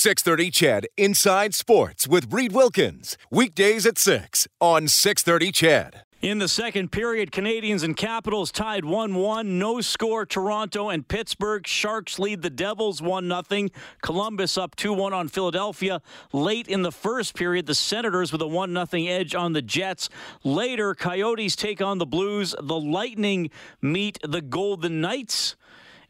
630 CHED Inside Sports with Reid Wilkins. Weekdays at 6 on 630 CHED. In the second period, Canadiens and Capitals tied 1 1. No score. Toronto and Pittsburgh. Sharks lead the Devils 1 0. Columbus up 2 1 on Philadelphia. Late in the first period, the Senators with a 1 0 edge on the Jets. Later, Coyotes take on the Blues. The Lightning meet the Golden Knights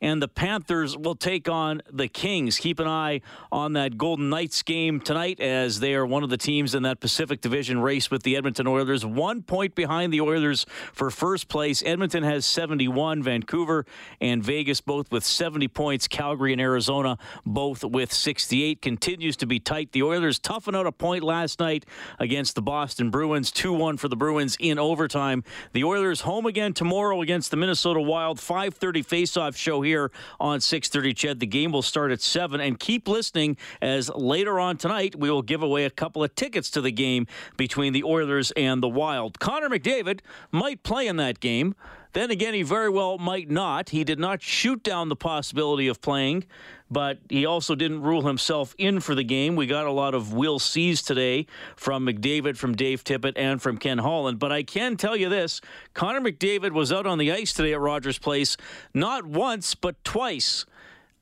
and the Panthers will take on the Kings. Keep an eye on that Golden Knights game tonight as they are one of the teams in that Pacific Division race with the Edmonton Oilers. One point behind the Oilers for first place. Edmonton has 71, Vancouver and Vegas both with 70 points. Calgary and Arizona both with 68. Continues to be tight. The Oilers toughen out a point last night against the Boston Bruins. 2 1 for the Bruins in overtime. The Oilers home again tomorrow against the Minnesota Wild. 5:30 face-off show here here on 6:30. CHED, the game will start at seven, and keep listening as later on tonight we will give away a couple of tickets to the game between the Oilers and the Wild. Connor McDavid might play in that game. Then again, he very well might not. He did not shoot down the possibility of playing, but he also didn't rule himself in for the game. We got a lot of will sees today from McDavid, from Dave Tippett, and from Ken Holland. But I can tell you this Connor McDavid was out on the ice today at Rogers Place not once, but twice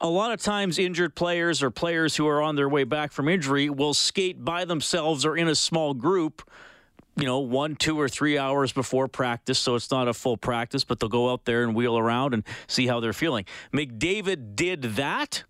a lot of times injured players or players who are on their way back from injury will skate by themselves or in a small group you know, one, two, or three hours before practice, so it's not a full practice, but they'll go out there and wheel around and see how they're feeling. McDavid did that,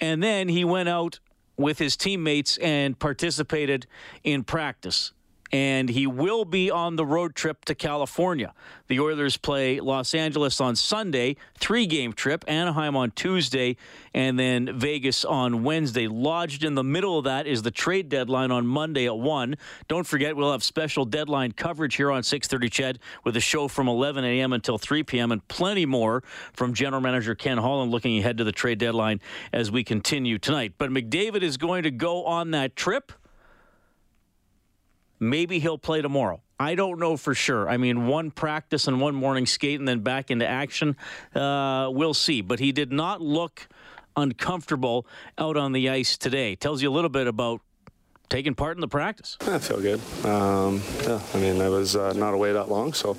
and then he went out with his teammates and participated in practice and he will be on the road trip to California. The Oilers play Los Angeles on Sunday, three game trip, Anaheim on Tuesday, and then Vegas on Wednesday. Lodged in the middle of that is the trade deadline on Monday at 1. Don't forget, we'll have special deadline coverage here on 630 CHED with a show from 11 a.m. until 3 p.m. and plenty more from General Manager Ken Holland looking ahead to the trade deadline as we continue tonight. But McDavid is going to go on that trip. Maybe he'll play tomorrow. I don't know for sure. I mean, one practice and one morning skate and then back into action. Uh, we'll see. But he did not look uncomfortable out on the ice today. Tells you a little bit about taking part in the practice. I feel good. Um, yeah, I mean, I was uh, not away that long, so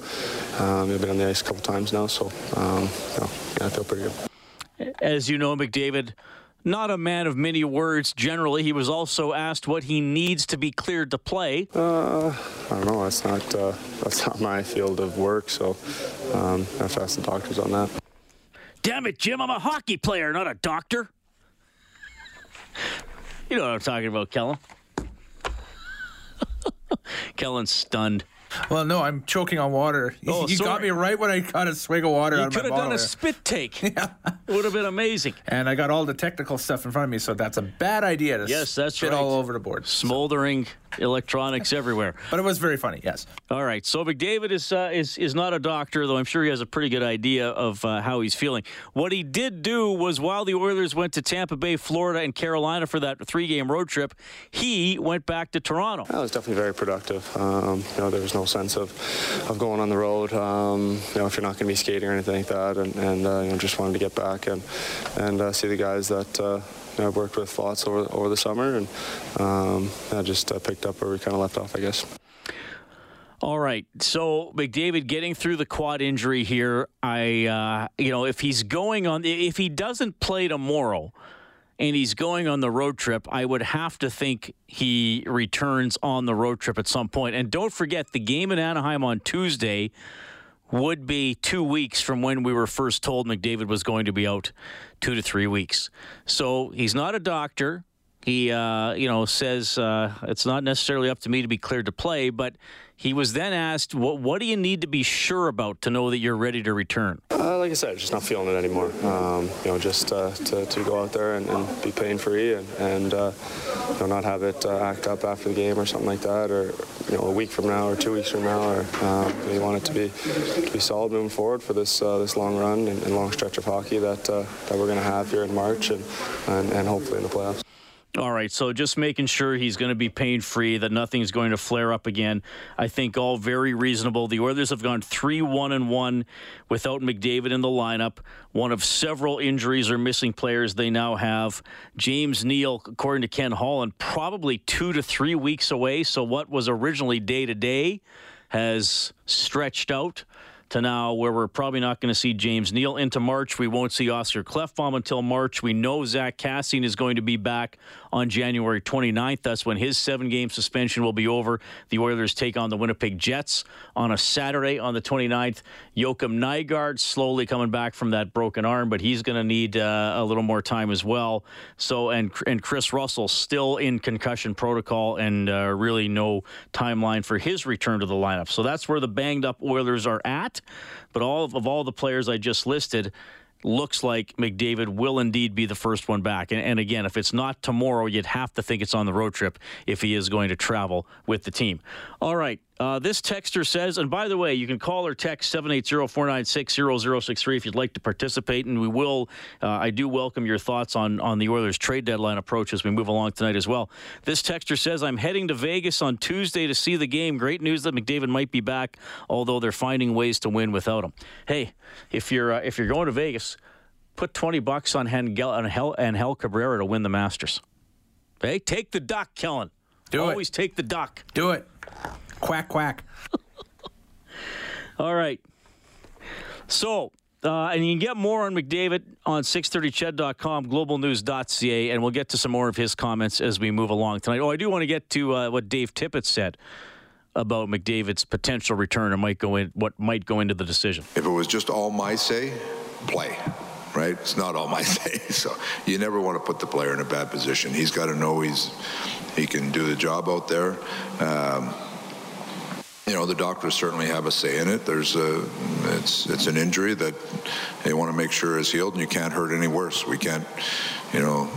um, I've been on the ice a couple times now, so um, yeah, I feel pretty good. As you know, McDavid not a man of many words generally. He was also asked what he needs to be cleared to play. Uh, I don't know. That's not uh, that's not my field of work, so um, I have to ask the doctors on that. Damn it, Jim! I'm a hockey player, not a doctor. you know what I'm talking about, Kellen. Kellen's stunned. Well, no, I'm choking on water. Oh, you sorry. got me right when I got a swig of water. You could have done a spit take. yeah, it would have been amazing. And I got all the technical stuff in front of me, so that's a bad idea to yes, that's spit right. all over the board. Smoldering electronics everywhere. But it was very funny. Yes. All right. So McDavid is uh, is is not a doctor, though I'm sure he has a pretty good idea of uh, how he's feeling. What he did do was while the Oilers went to Tampa Bay, Florida, and Carolina for that three game road trip, he went back to Toronto. That was definitely very productive. Um, you know, there was no sense of of going on the road. Um, you know, if you're not going to be skating or anything like that, and, and uh, you know, just wanted to get back and and uh, see the guys that uh, you know, I've worked with lots over over the summer, and um, I just uh, picked up where we kind of left off, I guess. All right. So McDavid getting through the quad injury here. I, uh, you know, if he's going on, if he doesn't play tomorrow, and he's going on the road trip, I would have to think he returns on the road trip at some point. And don't forget the game in Anaheim on Tuesday would be two weeks from when we were first told McDavid was going to be out two to three weeks. So he's not a doctor. He, uh, you know, says uh, it's not necessarily up to me to be cleared to play, but he was then asked, "What what do you need to be sure about to know that you're ready to return?" Uh, like I said, just not feeling it anymore. Um, you know, just uh, to, to go out there and, and be pain free and, and uh, you know not have it uh, act up after the game or something like that, or you know a week from now or two weeks from now, or um, you want it to be to be solid moving forward for this uh, this long run and, and, long stretch of hockey that uh, that we're going to have here in March and, and and hopefully in the playoffs. All right, so just making sure he's going to be pain free, that nothing's going to flare up again. I think all very reasonable. The Oilers have gone 3 1 and 1 without McDavid in the lineup. One of several injuries or missing players they now have. James Neal, according to Ken Holland, probably two to three weeks away. So what was originally day to day has stretched out to now where we're probably not going to see James Neal into March. We won't see Oscar Klefbom until March. We know Zack Kassian is going to be back on January 29th. That's when his seven game suspension will be over. The Oilers take on the Winnipeg Jets on a Saturday on the 29th. Joakim Nygard slowly coming back from that broken arm, but he's going to need uh, a little more time as well. So, and, and Kris Russell still in concussion protocol and uh, really no timeline for his return to the lineup. So that's where the banged up Oilers are at. But all of, of all the players I just listed, looks like McDavid will indeed be the first one back. And, and, again, if it's not tomorrow, you'd have to think it's on the road trip if he is going to travel with the team. All right. Uh, this texter says, and by the way, you can call or text 780-496-0063 if you'd like to participate, and we will. Uh, I do welcome your thoughts on on the Oilers trade deadline approach as we move along tonight as well. This texter says, "I'm heading to Vegas on Tuesday to see the game. Great news that McDavid might be back, although they're finding ways to win without him. Hey, if you're uh, if you're going to Vegas, put 20 bucks on Angel, on Hel, Angel Cabrera to win the Masters. Hey, take the duck, Kellen. Do Always it. Always take the duck. Do it. Quack, quack. All right. So, uh, and you can get more on McDavid on 630ched.com, globalnews.ca, and we'll get to some more of his comments as we move along tonight. Oh, I do want to get to uh, what Dave Tippett said about McDavid's potential return and might go in what might go into the decision. If it was just all my say, play. Right? It's not all my say. So you never want to put the player in a bad position. He's got to know he's he can do the job out there. Um, you know, the doctors certainly have a say in it. There's a, it's it's an injury that they want to make sure is healed, and you can't hurt any worse. We can't, you know.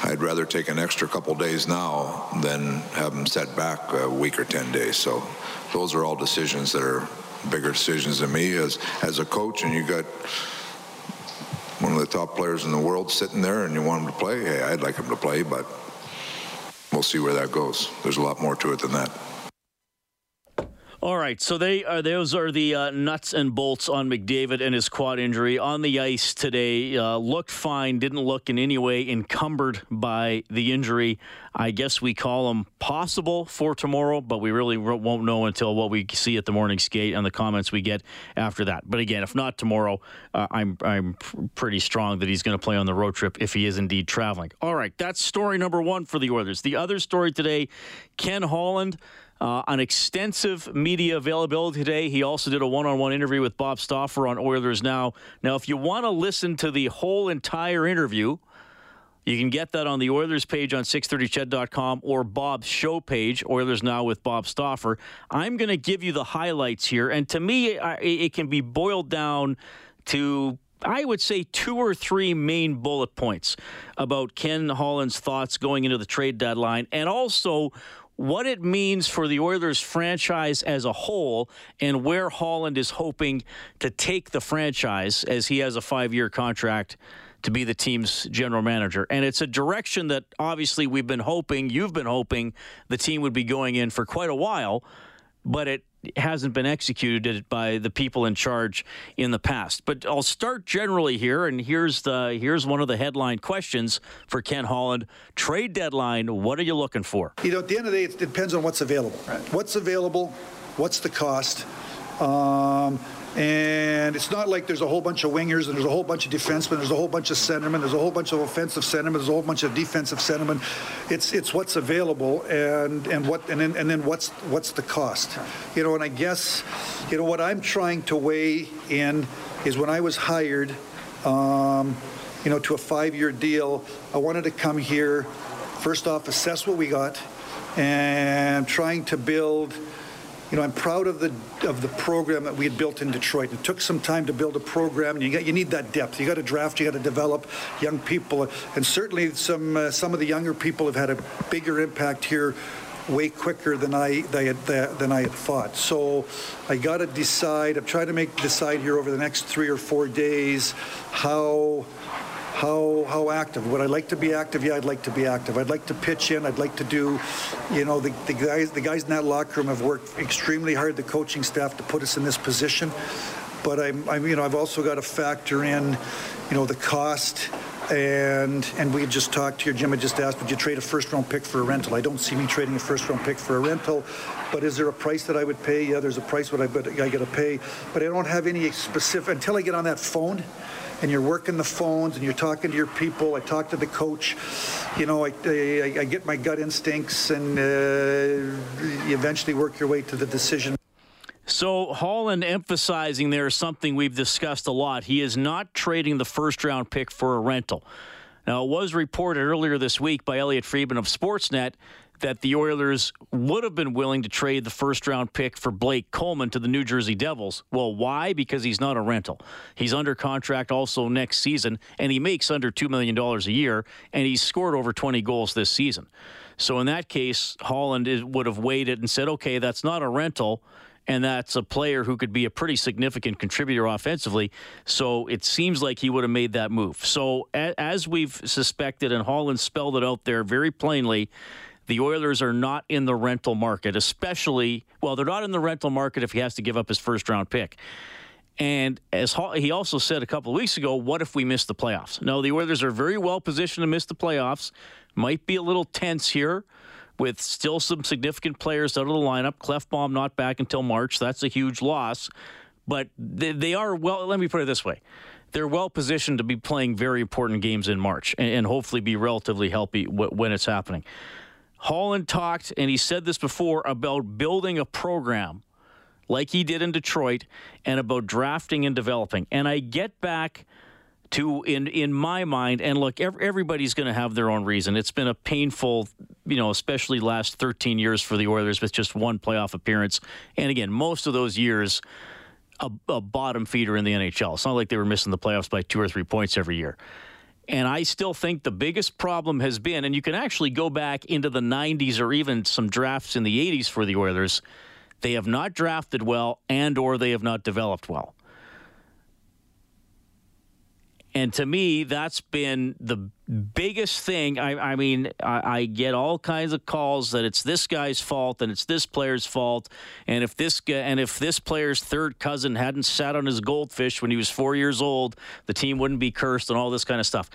I'd rather take an extra couple days now than have them set back a week or ten days. So, those are all decisions that are bigger decisions than me as as a coach, and you got one of the top players in the world sitting there, and you want him to play. Hey, I'd like him to play, but we'll see where that goes. There's a lot more to it than that. All right, so they are those are the uh, nuts and bolts on McDavid and his quad injury on the ice today. Uh, looked fine, didn't look in any way encumbered by the injury. I guess we call him possible for tomorrow, but we really won't know until what we see at the morning skate and the comments we get after that. But again, if not tomorrow, uh, I'm I'm pretty strong that he's going to play on the road trip if he is indeed traveling. All right, that's story number one for the Oilers. The other story today, Ken Holland. Uh, an extensive media availability today. He also did a one on one interview with Bob Stauffer on Oilers Now. Now, if you want to listen to the whole entire interview, you can get that on the Oilers page on 630ched.com or Bob's show page, Oilers Now with Bob Stauffer. I'm going to give you the highlights here. And to me, it can be boiled down to I would say two or three main bullet points about Ken Holland's thoughts going into the trade deadline and also what it means for the Oilers franchise as a whole and where Holland is hoping to take the franchise as he has a five year contract to be the team's general manager. And it's a direction that obviously we've been hoping, you've been hoping the team would be going in for quite a while, but it hasn't been executed by the people in charge in the past. But I'll start generally here, and here's the here's one of the headline questions for Ken Holland: trade deadline. What are you looking for? You know, at the end of the day, it depends on what's available. Right. What's available? What's the cost? Um, and it's not like there's a whole bunch of wingers and there's a whole bunch of defensemen, there's a whole bunch of centermen, there's a whole bunch of offensive centermen, there's a whole bunch of defensive centermen. It's it's what's available and and what and then and then what's what's the cost. You know, and I guess you know what I'm trying to weigh in is when I was hired, um, you know, to a five-year deal, I wanted to come here, first off, assess what we got, and trying to build you know, I'm proud of the of the program that we had built in Detroit. It took some time to build a program, and you got you need that depth. You got to draft, you got to develop young people, and certainly some uh, some of the younger people have had a bigger impact here way quicker than I than I had thought. So I got to decide. I'm trying to make decide here over the next three or four days how how how active. Would I like to be active? Yeah, I'd like to be active. I'd like to pitch in. I'd like to do, you know, the, the guys the guys in that locker room have worked extremely hard. The coaching staff to put us in this position, but I'm, I'm you know I've also got to factor in, you know, the cost. And and we just talked here. Jim had just asked, would you trade a first round pick for a rental? I don't see me trading a first round pick for a rental. But is there a price that I would pay? Yeah, there's a price what I, I got to pay. But I don't have any specific until I get on that phone and you're working the phones and you're talking to your people. I talk to the coach. You know, I, I, I get my gut instincts and uh, you eventually work your way to the decision. So Holland emphasizing there is something we've discussed a lot. He is not trading the first round pick for a rental. Now, it was reported earlier this week by Elliotte Friedman of Sportsnet that the Oilers would have been willing to trade the first round pick for Blake Coleman to the New Jersey Devils. Well, why? Because he's not a rental. He's under contract also next season, and he makes under $2 million a year, and he's scored over 20 goals this season. So in that case, Holland would have waited and said, okay, that's not a rental. And that's a player who could be a pretty significant contributor offensively. So it seems like he would have made that move. So, as we've suspected, and Holland spelled it out there very plainly, the Oilers are not in the rental market, especially, well, they're not in the rental market if he has to give up his first round pick. And as he also said a couple of weeks ago, what if we miss the playoffs? No, the Oilers are very well positioned to miss the playoffs. Might be a little tense here with still some significant players out of the lineup. Klefbom not back until March. That's a huge loss. But they, they are well, let me put it this way. They're well positioned to be playing very important games in March and, and hopefully be relatively healthy when it's happening. Holland talked, and he said this before, about building a program like he did in Detroit and about drafting and developing. And I get back to in in my mind and look everybody's going to have their own reason. It's been a painful you know especially last 13 years for the oilers with just one playoff appearance. And again most of those years a, a bottom feeder in the nhl it's not like they were missing the playoffs by two or three points every year and I still think the biggest problem has been, and you can actually go back into the 90s or even some drafts in the 80s for the Oilers, they have not drafted well and or they have not developed well. And to me, that's been the biggest thing. I, I mean, I, I, get all kinds of calls that it's this guy's fault and it's this player's fault, and if this and if this player's third cousin hadn't sat on his goldfish when he was four years old, the team wouldn't be cursed and all this kind of stuff.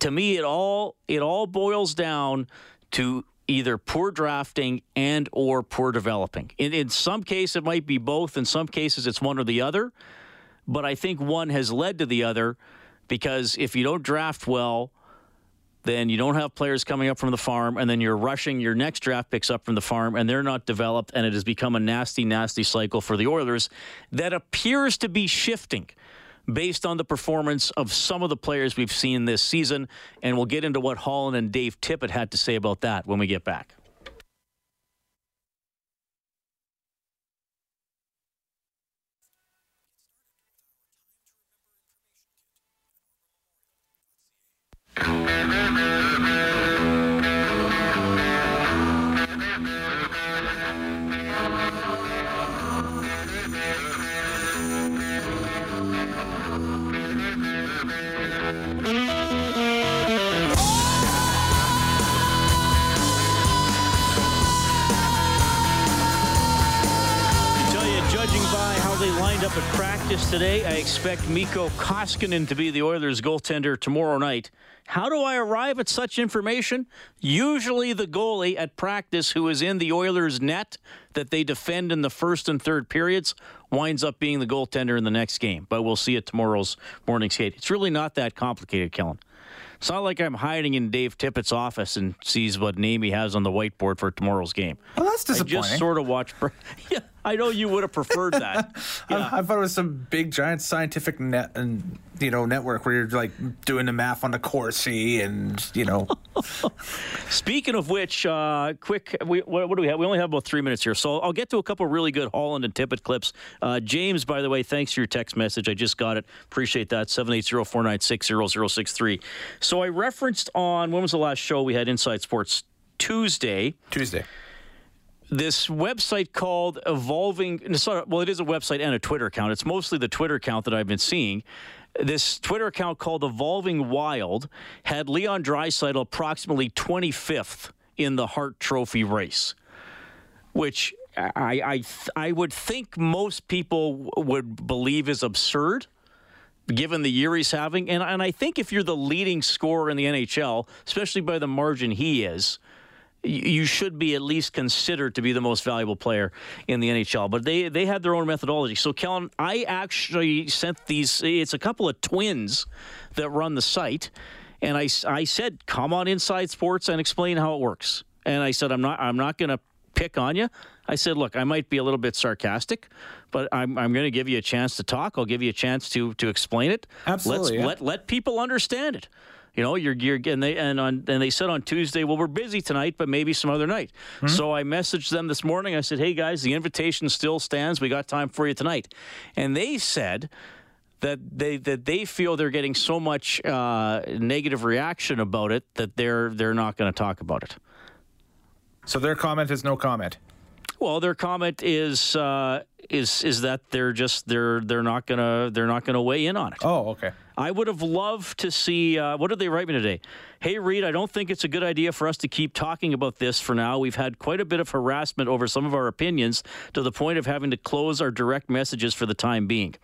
To me, it all it all boils down to either poor drafting and or poor developing. In, in some cases, it might be both. In some cases, it's one or the other. But I think one has led to the other because if you don't draft well, then you don't have players coming up from the farm, and then you're rushing your next draft picks up from the farm, and they're not developed, and it has become a nasty, nasty cycle for the Oilers that appears to be shifting based on the performance of some of the players we've seen this season. And we'll get into what Holland and Dave Tippett had to say about that when we get back. Today. I expect Mikko Koskinen to be the Oilers goaltender tomorrow night. How do I arrive at such information? Usually the goalie at practice who is in the Oilers net that they defend in the first and third periods winds up being the goaltender in the next game. But we'll see at tomorrow's morning skate. It's really not that complicated, Kellen. It's not like I'm hiding in Dave Tippett's office and sees what name he has on the whiteboard for tomorrow's game. Well, that's disappointing. I just sort of watch. yeah, I know you would have preferred that. Yeah. I, I, thought it was some big giant scientific net and you know network where you're like doing the math on the Corsi and you know. Speaking of which, uh, quick, we, what, what, do we have? We only have about three minutes here, so I'll get to a couple really good Holland and Tippett clips. Uh, James, by the way, thanks for your text message. I just got it. Appreciate that. Seven eight zero four nine six zero zero six three. So I referenced on when was the last show we had Inside Sports Tuesday. Tuesday this website called Evolving. Well, it is a website and a Twitter account. It's mostly the Twitter account that I've been seeing. this Twitter account called Evolving Wild had Leon Draisaitl approximately 25th in the Hart Trophy race, which I I I would think most people would believe is absurd given the year he's having. And, and I think if you're the leading scorer in the NHL, especially by the margin he is, you should be at least considered to be the most valuable player in the NHL. But they they had their own methodology. So Kellen, I actually sent these. It's a couple of twins that run the site, and I, I said, come on Inside Sports and explain how it works. And I said, I'm not I'm not going to pick on you. I said, look, I might be a little bit sarcastic, but I'm, I'm going to give you a chance to talk. I'll give you a chance to to explain it. Absolutely. Let's yeah. let let people understand it. You know, you're, you're and they and on and they said on Tuesday, well, we're busy tonight, but maybe some other night. Hmm? So I messaged them this morning. I said, hey guys, the invitation still stands. We got time for you tonight, and they said that they that they feel they're getting so much uh, negative reaction about it that they're they're not going to talk about it. So their comment is no comment. Well, their comment is uh, is is that they're just they're they're not gonna they're not gonna weigh in on it. Oh, okay. I would have loved to see. Uh, what did they write me today? Hey, Reid, I don't think it's a good idea for us to keep talking about this for now. We've had quite a bit of harassment over some of our opinions to the point of having to close our direct messages for the time being.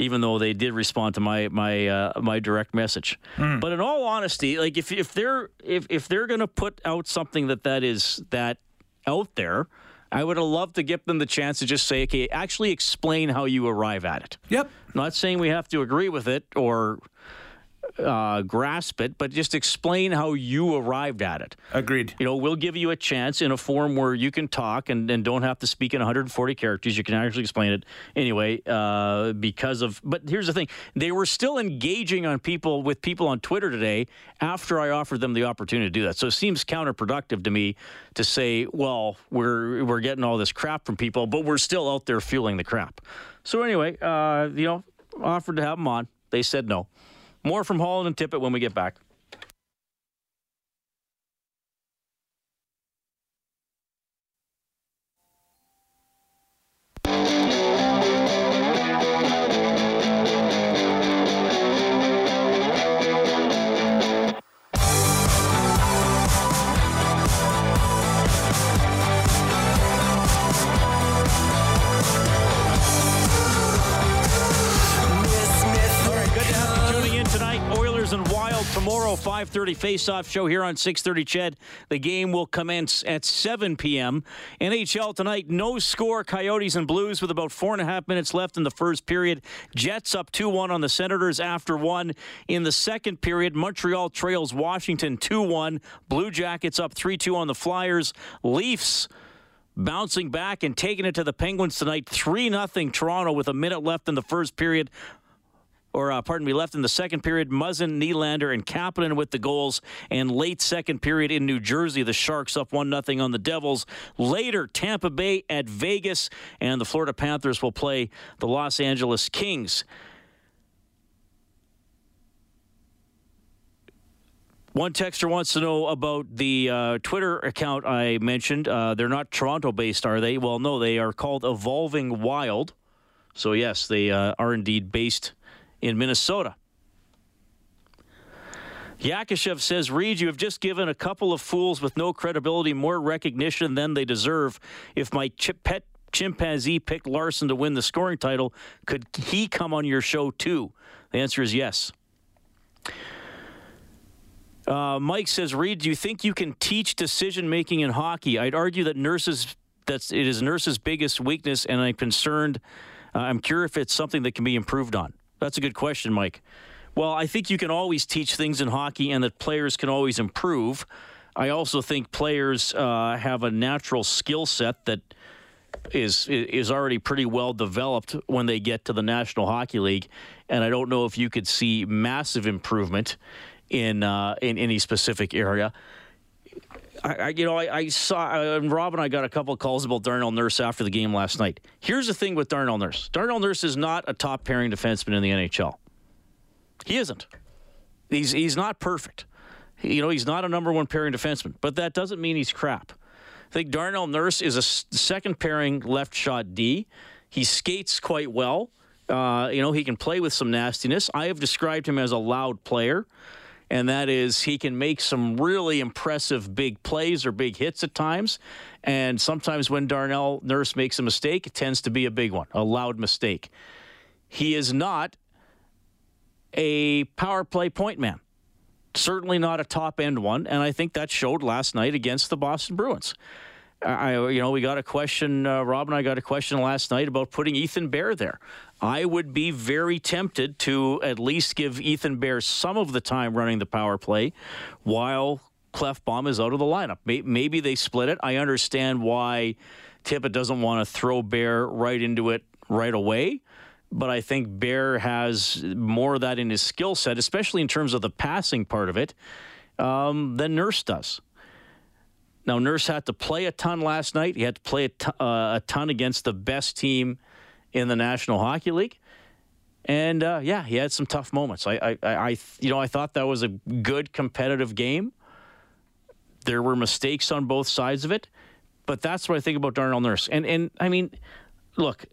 Even though they did respond to my my uh, my direct message, but in all honesty, like if if they're if if they're going to put out something that that is that out there, I would have loved to give them the chance to just say, okay, actually explain how you arrive at it. Yep. Not saying we have to agree with it or uh, grasp it, but just explain how you arrived at it. Agreed. You know, we'll give you a chance in a form where you can talk and, and don't have to speak in 140 characters. You can actually explain it anyway. Uh, because of, but here's the thing: they were still engaging on people with people on Twitter today after I offered them the opportunity to do that. So it seems counterproductive to me to say, well, we're we're getting all this crap from people, but we're still out there fueling the crap. So anyway, uh, you know, offered to have them on. They said no. More from Holland and Tippett when we get back. 5:30 face-off show here on 6:30. Ched. The game will commence at 7 p.m. NHL tonight. No score. Coyotes and Blues with about four and a half minutes left in the first period. Jets up 2-1 on the Senators after one in the second period. Montreal trails Washington 2-1. Blue Jackets up 3-2 on the Flyers. Leafs bouncing back and taking it to the Penguins tonight. 3 0 Toronto with a minute left in the first period. Or, uh, pardon me, left in the second period. Muzzin, Nylander, and Kapanen with the goals. And late second period in New Jersey, the Sharks up 1 0 on the Devils. Later, Tampa Bay at Vegas, and the Florida Panthers will play the Los Angeles Kings. One texter wants to know about the uh, Twitter account I mentioned. Uh, they're not Toronto based, are they? Well, no, they are called Evolving Wild. So, yes, they uh, are indeed based in Minnesota. Yakashev says, Reid, you have just given a couple of fools with no credibility more recognition than they deserve. If my pet chimpanzee picked Larson to win the scoring title, could he come on your show too? The answer is yes. Uh, Mike says, Reid, do you think you can teach decision making in hockey? I'd argue that nurses that's it is nurses' biggest weakness, and I'm concerned. Uh, I'm curious if it's something that can be improved on. That's a good question, Mike. Well, I think you can always teach things in hockey, and that players can always improve. I also think players uh, have a natural skill set that is is already pretty well developed when they get to the National Hockey League, and I don't know if you could see massive improvement in uh, in any specific area. I, I you know I, I saw and Rob and I got a couple calls about Darnell Nurse after the game last night. Here's the thing with Darnell Nurse: Darnell Nurse is not a top pairing defenseman in the NHL. He isn't. He's he's not perfect. You know, he's not a number one pairing defenseman, but that doesn't mean he's crap. I think Darnell Nurse is a second pairing left shot D. He skates quite well. Uh, you know, he can play with some nastiness. I have described him as a loud player, and that is he can make some really impressive big plays or big hits at times. And sometimes when Darnell Nurse makes a mistake, it tends to be a big one, a loud mistake. He is not a power play point man. Certainly not a top end one, and I think that showed last night against the Boston Bruins. I, you know, we got a question. Uh, Rob and I got a question last night about putting Ethan Bear there. I would be very tempted to at least give Ethan Bear some of the time running the power play, while Klefbom is out of the lineup. Maybe they split it. I understand why Tippett doesn't want to throw Bear right into it right away but I think Bear has more of that in his skill set, especially in terms of the passing part of it, um, than Nurse does. Now, Nurse had to play a ton last night. He had to play a, t- uh, a ton against the best team in the National Hockey League. And uh, yeah, he had some tough moments. I, I, I, you know, I thought that was a good competitive game. There were mistakes on both sides of it, but that's what I think about Darnell Nurse. And and I mean, look,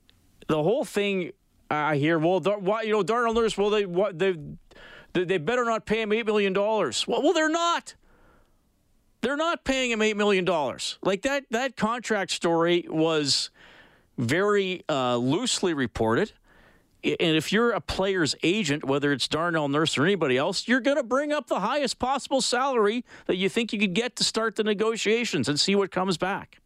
the whole thing I hear, well, why, you know, Darnell Nurse, well, they what they they better not pay him eight million dollars. Well, well, they're not. They're not paying him eight million dollars. Like that that contract story was very uh, loosely reported. And if you're a player's agent, whether it's Darnell Nurse or anybody else, you're going to bring up the highest possible salary that you think you could get to start the negotiations and see what comes back.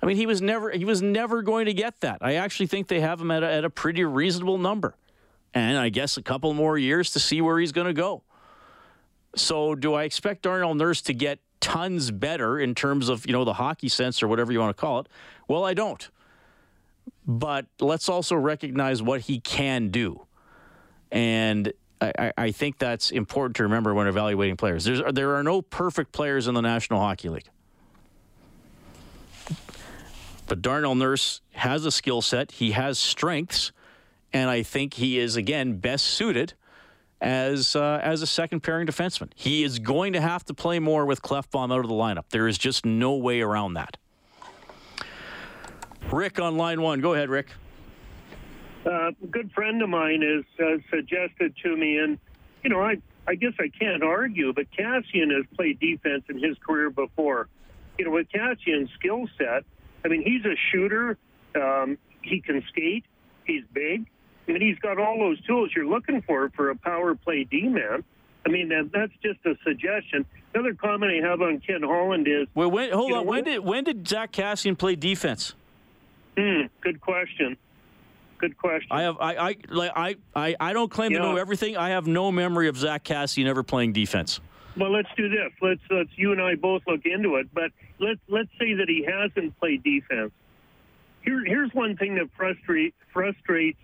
I mean, he was never he was never going to get that. I actually think they have him at a, at a pretty reasonable number, and I guess a couple more years to see where he's going to go. So, do I expect Darnell Nurse to get tons better in terms of you know the hockey sense or whatever you want to call it? Well, I don't. But let's also recognize what he can do, and I, I think that's important to remember when evaluating players. There's, there are no perfect players in the National Hockey League. But Darnell Nurse has a skill set, he has strengths, and I think he is, again, best suited as uh, as a second pairing defenseman. He is going to have to play more with Klefbom out of the lineup. There is just no way around that. Rick on line one. Go ahead, Rick. Uh, a good friend of mine has uh, suggested to me, and you know, I I guess I can't argue, but Kassian has played defense in his career before. You know, with Kassian's skill set, I mean, he's a shooter. Um, he can skate. He's big. Mean, he's got all those tools you're looking for for a power play D man. I mean, that's just a suggestion. Another comment I have on Ken Holland is. Well, when, hold on. Know, when did when did Zack Kassian play defense? Hmm. Good question. Good question. I have I I like I I, I don't claim to know everything. I have no memory of Zack Kassian ever playing defense. Well, let's do this. Let's let's you and I both look into it. But let's let's say that he hasn't played defense. Here, here's one thing that frustrate, frustrates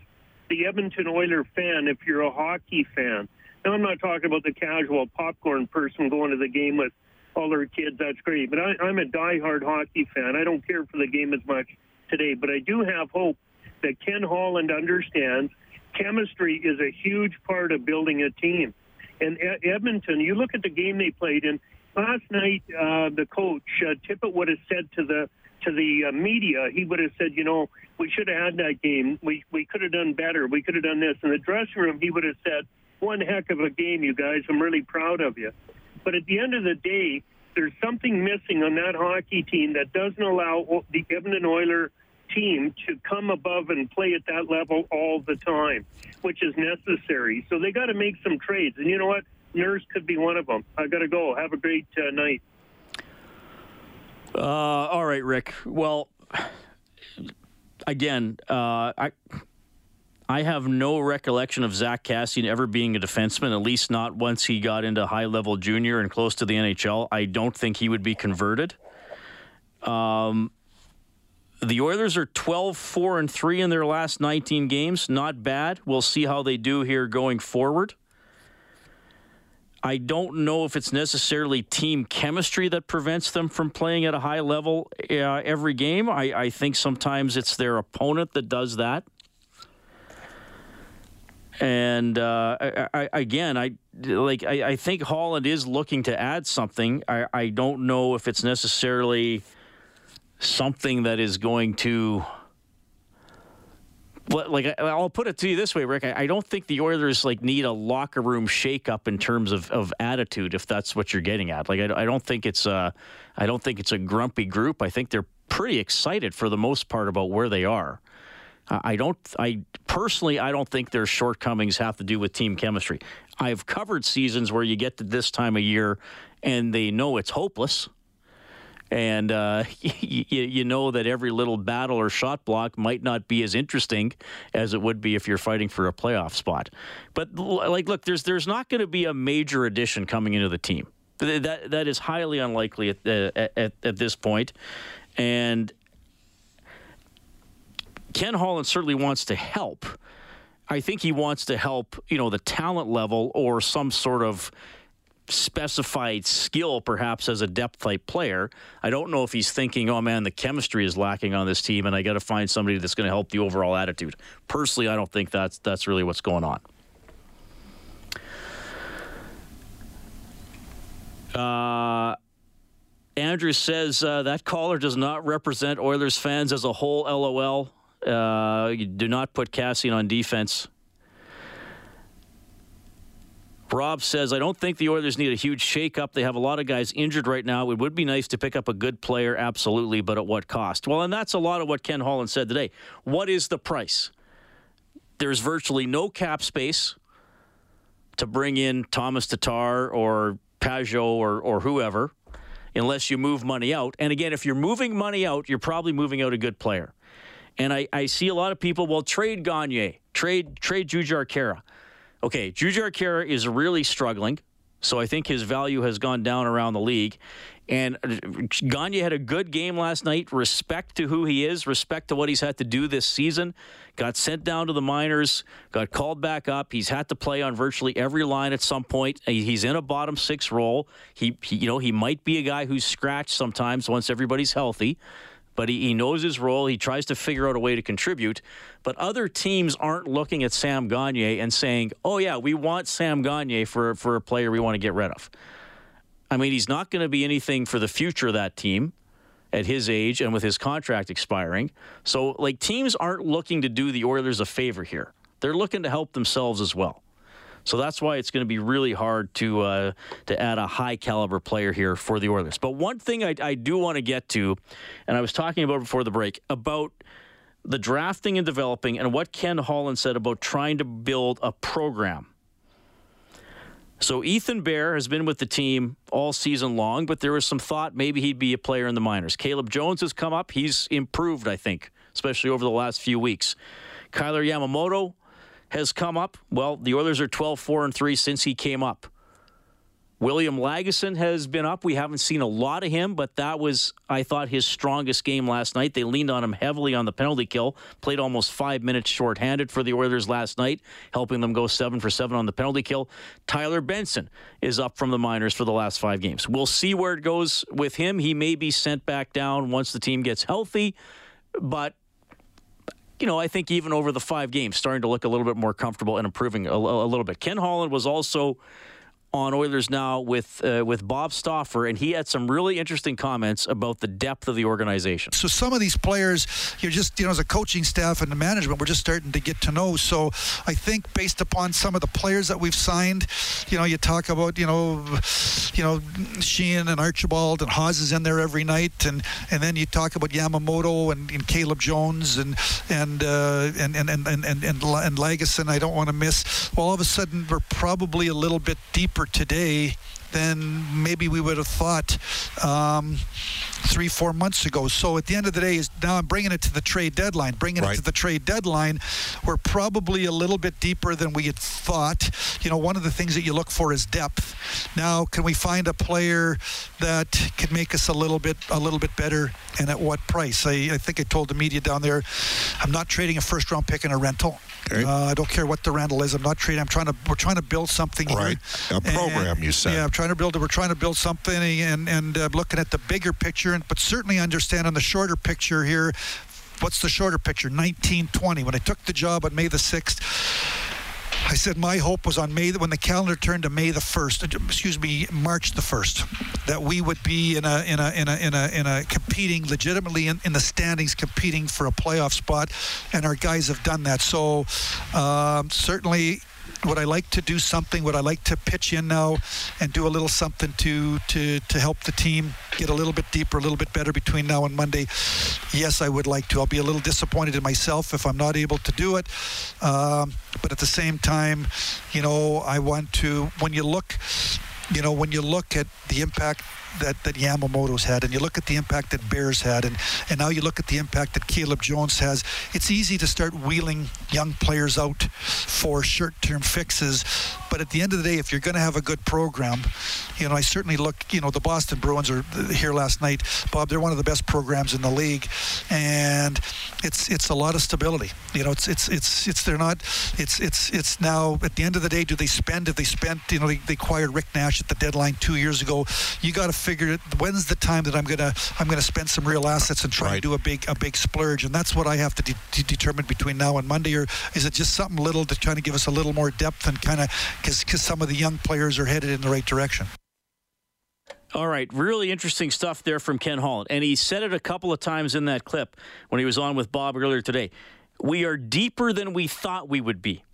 the Edmonton Oiler fan if you're a hockey fan. Now, I'm not talking about the casual popcorn person going to the game with all their kids. That's great. But I, I'm a diehard hockey fan. I don't care for the game as much today. But I do have hope that Ken Holland understands chemistry is a huge part of building a team. And Edmonton, you look at the game they played in last night. Uh, the coach uh, Tippett would have said to the to the uh, media, he would have said, you know, we should have had that game. We we could have done better. We could have done this. In the dressing room, he would have said, one heck of a game, you guys. I'm really proud of you. But at the end of the day, there's something missing on that hockey team that doesn't allow the Edmonton Oiler team to come above and play at that level all the time, which is necessary. So they got to make some trades. And you know what? Nurse could be one of them. I got to go. Have a great uh, night. Uh, all right, Rick. Well, again, uh, I. I have no recollection of Zack Kassian ever being a defenseman, at least not once he got into high level junior and close to the NHL. I don't think he would be converted. Um, the Oilers are 12 4 and 3 in their last 19 games. Not bad. We'll see how they do here going forward. I don't know if it's necessarily team chemistry that prevents them from playing at a high level uh, every game. I, I, think sometimes it's their opponent that does that. And uh, I, I, again, I like. I, think Holland is looking to add something. I, don't know if it's necessarily something that is going to like I'll put it to you this way, Rick. I, don't think the Oilers like need a locker room shakeup in terms of, of attitude, if that's what you're getting at. Like I, I don't think it's a, I don't think it's a grumpy group. I think they're pretty excited for the most part about where they are. I don't. I personally, I don't think their shortcomings have to do with team chemistry. I've covered seasons where you get to this time of year and they know it's hopeless and uh, you, you, know that every little battle or shot block might not be as interesting as it would be if you're fighting for a playoff spot. But like, look, there's there's not going to be a major addition coming into the team. That that is highly unlikely at, at, at this point, and Ken Holland certainly wants to help. I think he wants to help, you know, the talent level or some sort of specified skill, perhaps as a depth type player. I don't know if he's thinking, oh man, the chemistry is lacking on this team, and I got to find somebody that's going to help the overall attitude. Personally, I don't think that's that's really what's going on. Uh, Andrew says uh, that caller does not represent Oilers fans as a whole. LOL. Uh, you do not put Kassian on defense. Rob says, I don't think the Oilers need a huge shakeup. They have a lot of guys injured right now. It would be nice to pick up a good player, absolutely, but at what cost? Well, and that's a lot of what Ken Holland said today. What is the price? There's virtually no cap space to bring in Tomas Tatar or Pageau or, or whoever unless you move money out. And again, if you're moving money out, you're probably moving out a good player. And I, I see a lot of people, well, trade Gagner, trade trade Jujhar Khaira okay, Jujhar Khaira is really struggling. So I think his value has gone down around the league. And uh, Gagner had a good game last night. Respect to who he is, respect to what he's had to do this season. Got sent down to the minors, got called back up. He's had to play on virtually every line at some point. He's in a bottom six role. He, he you know, he might be a guy who's scratched sometimes once everybody's healthy but he, he knows his role. He tries to figure out a way to contribute. But other teams aren't looking at Sam Gagner and saying, oh, yeah, we want Sam Gagner for, for a player we want to get rid of. I mean, he's not going to be anything for the future of that team at his age and with his contract expiring. So, like, teams aren't looking to do the Oilers a favor here. They're looking to help themselves as well. So that's why it's going to be really hard to uh, to add a high caliber player here for the Oilers. But one thing I, I do want to get to, and I was talking about before the break about the drafting and developing, and what Ken Holland said about trying to build a program. So Ethan Bear has been with the team all season long, but there was some thought maybe he'd be a player in the minors. Caleb Jones has come up. He's improved, I think, especially over the last few weeks. Kailer Yamamoto has come up. Well, the Oilers are 12 4 and 3 since he came up. William Lagesson has been up. We haven't seen a lot of him, but that was, I thought, his strongest game last night. They leaned on him heavily on the penalty kill. Played almost five minutes shorthanded for the Oilers last night, helping them go seven for seven on the penalty kill. Tyler Benson is up from the minors for the last five games. We'll see where it goes with him. He may be sent back down once the team gets healthy, but you know, I think even over the five games, starting to look a little bit more comfortable and improving a, a little bit. Ken Holland was also on Oilers Now with uh, with Bob Stauffer, and he had some really interesting comments about the depth of the organization. So some of these players, you're just you know as a coaching staff and the management, we're just starting to get to know. So I think based upon some of the players that we've signed, you know, you talk about you know, you know, Sheahan and Archibald and Haas is in there every night, and and then you talk about Yamamoto and, and Caleb Jones and and, uh, and and and and and and Lagesson. I don't want to miss. Well, all of a sudden we're probably a little bit deeper today than maybe we would have thought. Um, three, four months ago. So at the end of the day, is now I'm bringing it to the trade deadline. Bringing right. it to the trade deadline, we're probably a little bit deeper than we had thought. You know, one of the things that you look for is depth. Now, can we find a player that can make us a little bit, a little bit better, and at what price? I, I think I told the media down there, I'm not trading a first round pick in a rental. Okay. Uh, I don't care what the rental is. I'm not trading. I'm trying to. We're trying to build something. Right. Here. A program, and, you said. Yeah, I'm trying to build. We're trying to build something, and and uh, looking at the bigger picture, but certainly understanding the shorter picture here. What's the shorter picture? 1920. When I took the job on May the 6th I said my hope was on May when the calendar turned to May the first. Excuse me, March the first, that we would be in a in a in a in a, in a competing legitimately in, in the standings, competing for a playoff spot, and our guys have done that. So um, certainly would I like to do something? Would I like to pitch in now and do a little something to to to help the team get a little bit deeper, a little bit better between now and Monday? Yes, I would like to. I'll be a little disappointed in myself if I'm not able to do it. Um, but at the same time, you know, I want to. When you look, you know, when you look at the impact that, that Yamamoto's had, and you look at the impact that Bears had, and, and now you look at the impact that Caleb Jones has, it's easy to start wheeling young players out for short term fixes. But at the end of the day, if you're going to have a good program, you know, I certainly look, you know, the Boston Bruins are here last night. Bob, they're one of the best programs in the league, and it's it's a lot of stability. You know, it's it's it's it's they're not. It's it's it's now at the end of the day, do they spend? If they spent, you know, they, they acquired Rick Nash at the deadline two years ago. You got to figure. When's the time that I'm gonna I'm gonna spend some real assets and try right. and do a big a big splurge? And that's what I have to de- de- determine between now and Monday. Or is it just something little to try to give us a little more depth and kind of because because some of the young players are headed in the right direction. All right, really interesting stuff there from Ken Holland. And he said it a couple of times in that clip when he was on with Bob earlier today. We are deeper than we thought we would be.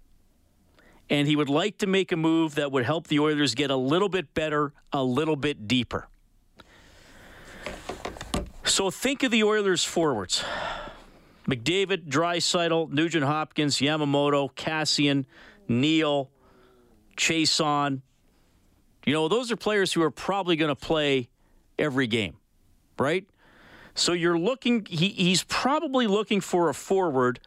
And he would like to make a move that would help the Oilers get a little bit better, a little bit deeper. So think of the Oilers forwards. McDavid, Draisaitl, Nugent Hopkins, Yamamoto, Kassian, Neal, Chiasson. you know, those are players who are probably going to play every game, right? So you're looking, he, he's probably looking for a forward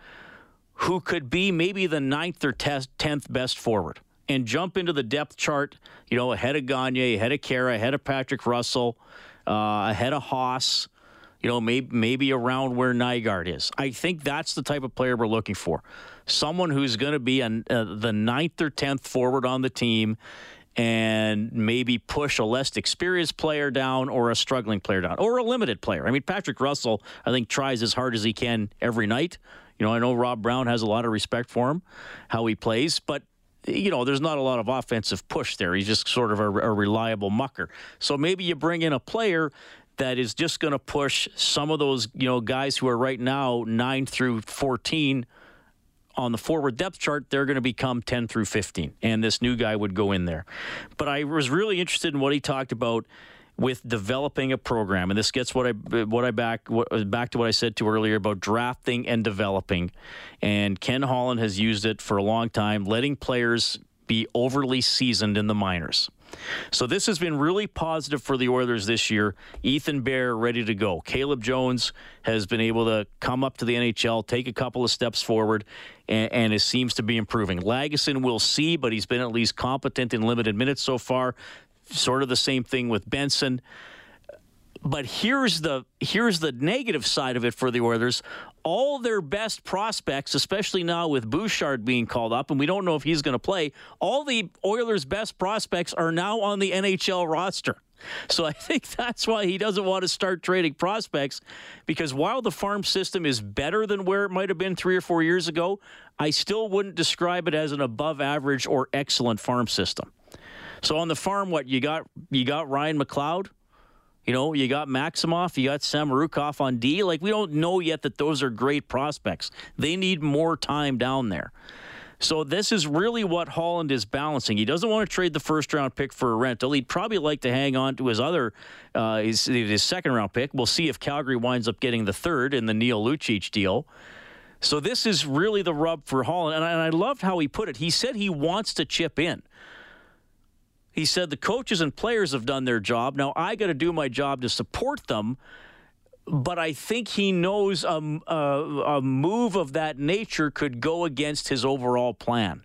who could be maybe the ninth or tenth best forward and jump into the depth chart, you know, ahead of Gagner, ahead of Khaira, ahead of Patrick Russell, uh, ahead of Haas, you know, maybe, maybe around where Nygard is. I think that's the type of player we're looking for. Someone who's going to be a, uh, the ninth or tenth forward on the team and maybe push a less experienced player down or a struggling player down or a limited player. I mean, Patrick Russell, I think, tries as hard as he can every night. You know, I know Rob Brown has a lot of respect for him, how he plays, but you know, there's not a lot of offensive push there. He's just sort of a, a reliable mucker. So maybe you bring in a player that is just going to push some of those, you know, guys who are right now 9 through 14 on the forward depth chart, they're going to become 10 through 15, and this new guy would go in there. But I was really interested in what he talked about with developing a program, and this gets what I what I back what, back to what I said to earlier about drafting and developing. And Ken Holland has used it for a long time, letting players be overly seasoned in the minors. So this has been really positive for the Oilers this year. Ethan Bear ready to go. Caleb Jones has been able to come up to the NHL, take a couple of steps forward, and, and it seems to be improving. Lagesson we'll see, but he's been at least competent in limited minutes so far. Sort of the same thing with Benson but here's the here's the negative side of it for the Oilers. All their best prospects, especially now with Bouchard being called up, and we don't know if he's going to play. All the Oilers' best prospects are now on the NHL roster. So I think that's why he doesn't want to start trading prospects because while the farm system is better than where it might have been three or four years ago, I still wouldn't describe it as an above average or excellent farm system. So on the farm, what you got? You got Ryan McLeod. You know, you got Maksimov, you got Samorukov on D. Like, we don't know yet that those are great prospects. They need more time down there. So this is really what Holland is balancing. He doesn't want to trade the first round pick for a rental. He'd probably like to hang on to his other, uh, his, his second round pick. We'll see if Calgary winds up getting the third in the Neal Lucic deal. So this is really the rub for Holland, and I, and I loved how he put it. He said he wants to chip in. He said the coaches and players have done their job. Now I got to do my job to support them. But I think he knows a, a, a move of that nature could go against his overall plan.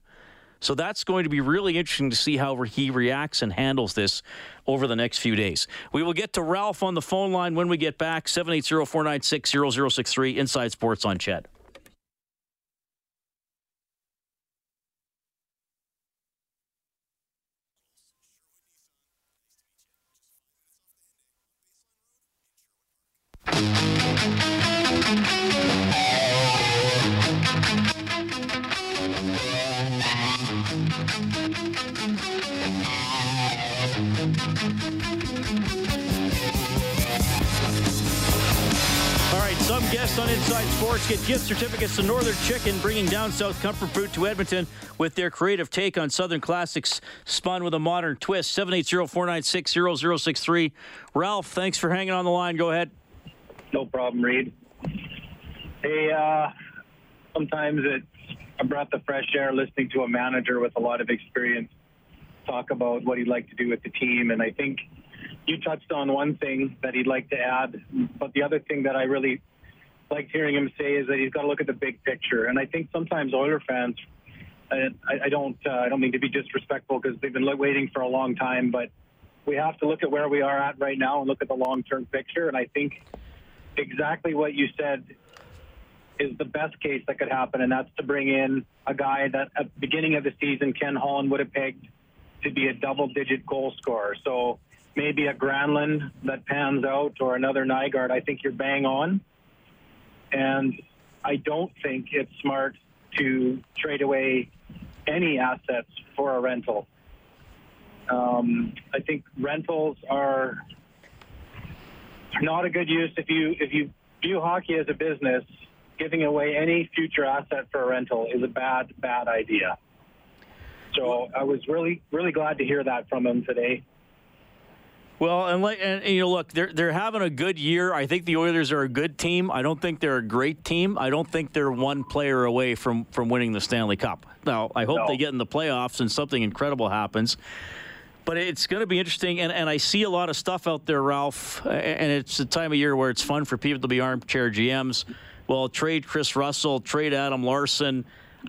So that's going to be really interesting to see how he reacts and handles this over the next few days. We will get to Ralph on the phone line when we get back. 780 496 0063 Inside Sports on CHED. South comfort food to Edmonton with their creative take on Southern classics spun with a modern twist. 780-496-0063. Ralph, thanks for hanging on the line. Go ahead. No problem, Reid. Hey, uh, sometimes it's a breath of fresh air listening to a manager with a lot of experience talk about what he'd like to do with the team. And I think you touched on one thing that he'd like to add, but the other thing that I really liked hearing him say is that he's got to look at the big picture. And I think sometimes Oiler fans, I, I don't, uh, I don't mean to be disrespectful because they've been waiting for a long time, but we have to look at where we are at right now and look at the long-term picture. And I think exactly what you said is the best case that could happen, and that's to bring in a guy that at the beginning of the season Ken Holland would have pegged to be a double-digit goal scorer. So maybe a Granlund that pans out or another Nygard. I think you're bang on, and I don't think it's smart to trade away any assets for a rental. Um, I think rentals are not a good use if you if you view hockey as a business. Giving away any future asset for a rental is a bad bad idea. So I was really really glad to hear that from him today. Well, and, like, and, and, you know, look, they're they're having a good year. I think the Oilers are a good team. I don't think they're a great team. I don't think they're one player away from from winning the Stanley Cup. Now, I hope no. they get in the playoffs and something incredible happens. But it's going to be interesting, and, and I see a lot of stuff out there, Ralph. And it's a time of year where it's fun for people to be armchair GMs. Well, trade Kris Russell, trade Adam Larsson.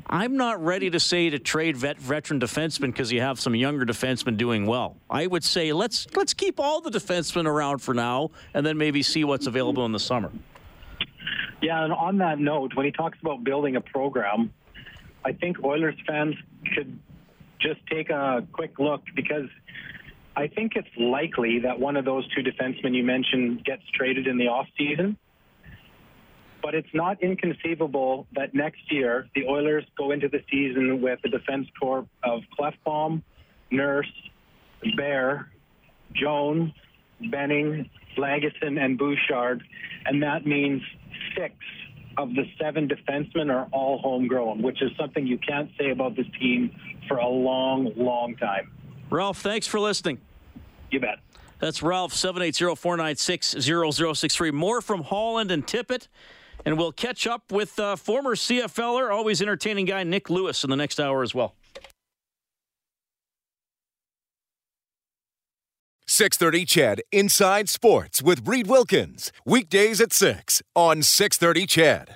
I'm not ready to say to trade vet, veteran defensemen because you have some younger defensemen doing well. I would say let's let's keep all the defensemen around for now, and then maybe see what's available in the summer. Yeah, and on that note, when he talks about building a program, I think Oilers fans should just take a quick look because I think it's likely that one of those two defensemen you mentioned gets traded in the off season. But it's not inconceivable that next year the Oilers go into the season with a defense corps of Klefbom, Nurse, Bear, Jones, Benning, Lagesson, and Bouchard, and that means six of the seven defensemen are all homegrown, which is something you can't say about this team for a long, long time. Ralph, thanks for listening. You bet. That's Ralph, 780 496 0063. More from Holland and Tippett. And we'll catch up with uh, former CFLer, always entertaining guy, Nick Lewis, in the next hour as well. 630 CHED Inside Sports with Reid Wilkins. Weekdays at 6 on 630 CHED.